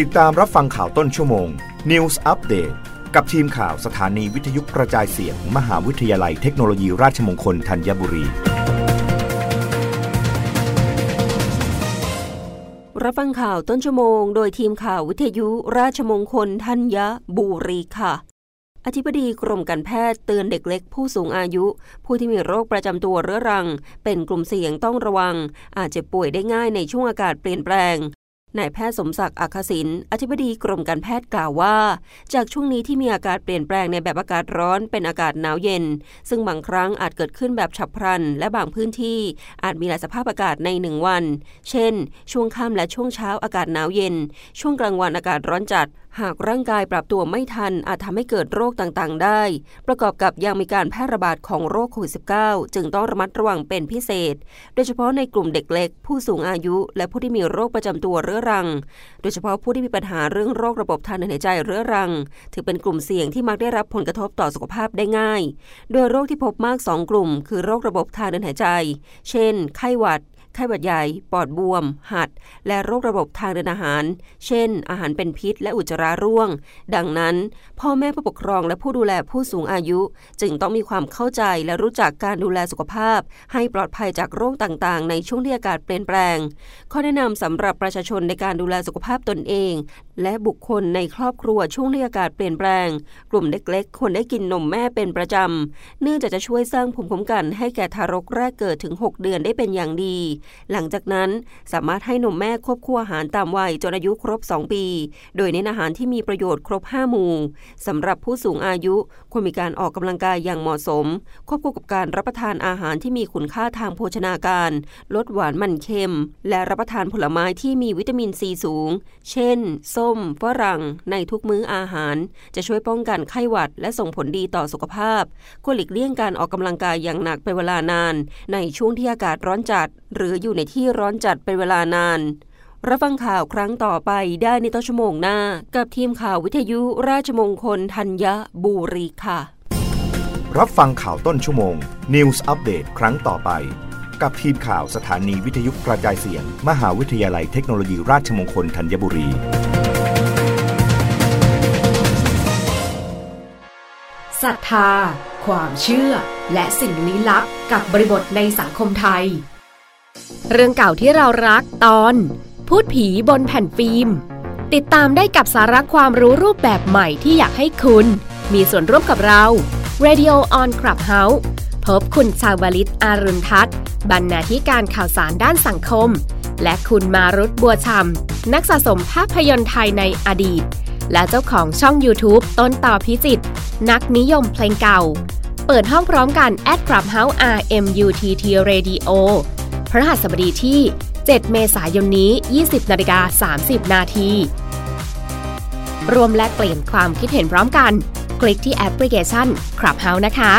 ติดตามรับฟังข่าวต้นชั่วโมง News Update กับทีมข่าวสถานีวิทยุกระจายเสียงมมหาวิทยาลัยเทคโนโลยีราชมงคลธัญบุรี รับฟังข่าวต้นชั่วโมง โดยทีมข่าววิทยุราชมงคลธัญบุรีค่ะ อธิบดีกรมการแพทย์เตือนเด็กเล็กผู้สูงอายุ ผู้ที่มีโรคประจำตัวเรื้อรัง เป็นกลุ่มเสี่ยงต้องระวัง อาจจะป่วยได้ง่ายในช่วงอากาศเปลี่ยนแปลง นายแพทย์สมศักดิ์อัคศินอธิบดีกรมการแพทย์กล่าวว่า จากช่วงนี้ที่มีอากาศเปลี่ยนแปลงในแบบอากาศร้อนเป็นอากาศหนาวเย็น ซึ่งบางครั้งอาจเกิดขึ้นแบบฉับพลัน และบางพื้นที่อาจมีหลายสภาพอากาศในหนึ่งวัน เช่น ช่วงค่ำและช่วงเช้าอากาศหนาวเย็น ช่วงกลางวันอากาศร้อนจัด หากร่างกายปรับตัวไม่ทัน อาจทำให้เกิดโรคต่างๆ ได้ ประกอบกับยังมีการแพร่ระบาดของโรคโควิด -19 จึงต้องระมัดระวังเป็นพิเศษ โดยเฉพาะในกลุ่มเด็กเล็ก ผู้สูงอายุ และผู้ที่มีโรคประจำตัวเรื้อรัง โดยเฉพาะผู้ที่มีปัญหาเรื่องโรคระบบทางเดินหายใจเรื้อรัง ถือเป็นกลุ่มเสี่ยงที่มักได้รับผลกระทบต่อสุขภาพได้ง่าย โดยโรคที่พบมาก 2 กลุ่ม คือโรคระบบทางเดินหายใจ เช่น ไข้หวัด ไข้หวัดใหญ่ ปอดบวม หัด และโรคระบบทางเดินอาหาร เช่น อาหารเป็นพิษ และอุจจาระร่วง ดังนั้น พ่อแม่ผู้ปกครองและผู้ดูแลผู้สูงอายุ จึงต้องมีความเข้าใจและรู้จักการดูแลสุขภาพ ให้ปลอดภัยจากโรคต่างๆ ในช่วงที่อากาศเปลี่ยนแปลง ข้อแนะนำสำหรับประชาชนในการดูแลสุขภาพตนเองและบุคคลในครอบครัวช่วงที่อากาศเปลี่ยนแปลง กลุ่มเด็กๆควรได้กินนมแม่เป็นประจำ เนื่องจากจะช่วยสร้างภูมิคุ้มกันให้แก่ทารกแรกเกิดถึง 6 เดือนได้เป็นอย่างดี หลังจากนั้นสามารถให้นมแม่ควบคู่อาหารตามวัยจนอายุครบ 2 ปี โดยเน้นอาหารที่มีประโยชน์ครบ 5 หมู่สำหรับผู้สูงอายุควรมีการออกกำลังกายอย่างเหมาะสม ควบคู่กับการรับประทานอาหารที่มีคุณค่าทางโภชนาการ ลดหวานมันเค็ม และรับประทานผลไม้ที่มีวิตามินซีสูง เช่นส้ม ฝรั่ง ในทุกมื้ออาหาร จะช่วยป้องกันไข้หวัด และส่งผลดีต่อสุขภาพควรหลีกเลี่ยงการออกกำลังกายอย่างหนักเป็นเวลานาน ในช่วงที่อากาศร้อนจัด หรืออยู่ในที่ร้อนจัดเป็นเวลานานรับฟังข่าวครั้งต่อไปได้ในต้นชั่วโมงหน้า กับทีมข่าววิทยุราชมงคลธัญบุรีค่ะ รับฟังข่าวต้นชั่วโมง News อัปเดตครั้งต่อไป กับทีมข่าวสถานีวิทยุกระจายเสียง มหาวิทยาลัยเทคโนโลยีราชมงคลธัญบุรี ศรัทธา ความเชื่อ และสิ่งลี้ลับกับบริบทในสังคมไทย เรื่องเก่าที่เรารักตอน พูดผีบนแผ่นฟิล์ม ติดตามได้กับสาระความรู้รูปแบบใหม่ที่อยากให้คุณ มีส่วนร่วมกับเรา Radio on Clubhouse พบคุณชาวลิตอารุณทัศน์บรรณาธิการข่าวสารด้านสังคม และคุณมารุตบัวชำนักสะสมภาพยนตร์ไทยในอดีต และเจ้าของช่อง YouTube ต้นต่อพิจิต นักนิยมเพลงเก่า เปิดห้องพร้อมกัน at Clubhouse RMUTT Radio พระหัสบดีที่ 7 เมษายนนี้ 20นาฬิกา30 นาทีรวมแลกเปลี่ยนความคิดเห็นพร้อมกัน คลิกที่แอปพลิเคชัน Clubhouse นะคะ